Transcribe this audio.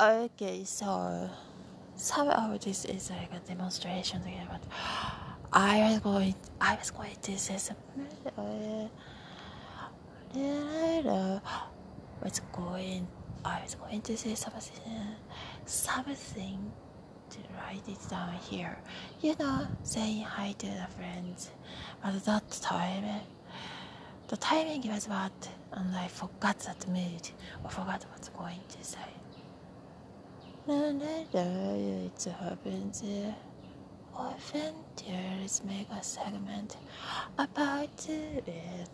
Okay, so some of this is like a demonstration again, but I was going, I was going to say something. Uh, was going, I was going to say something, something to write it down here. You know, saying hi to the friends. But at that time, the timing was bad, and I forgot that mood. I forgot what's going to say. It happens often. There's make a segment about it.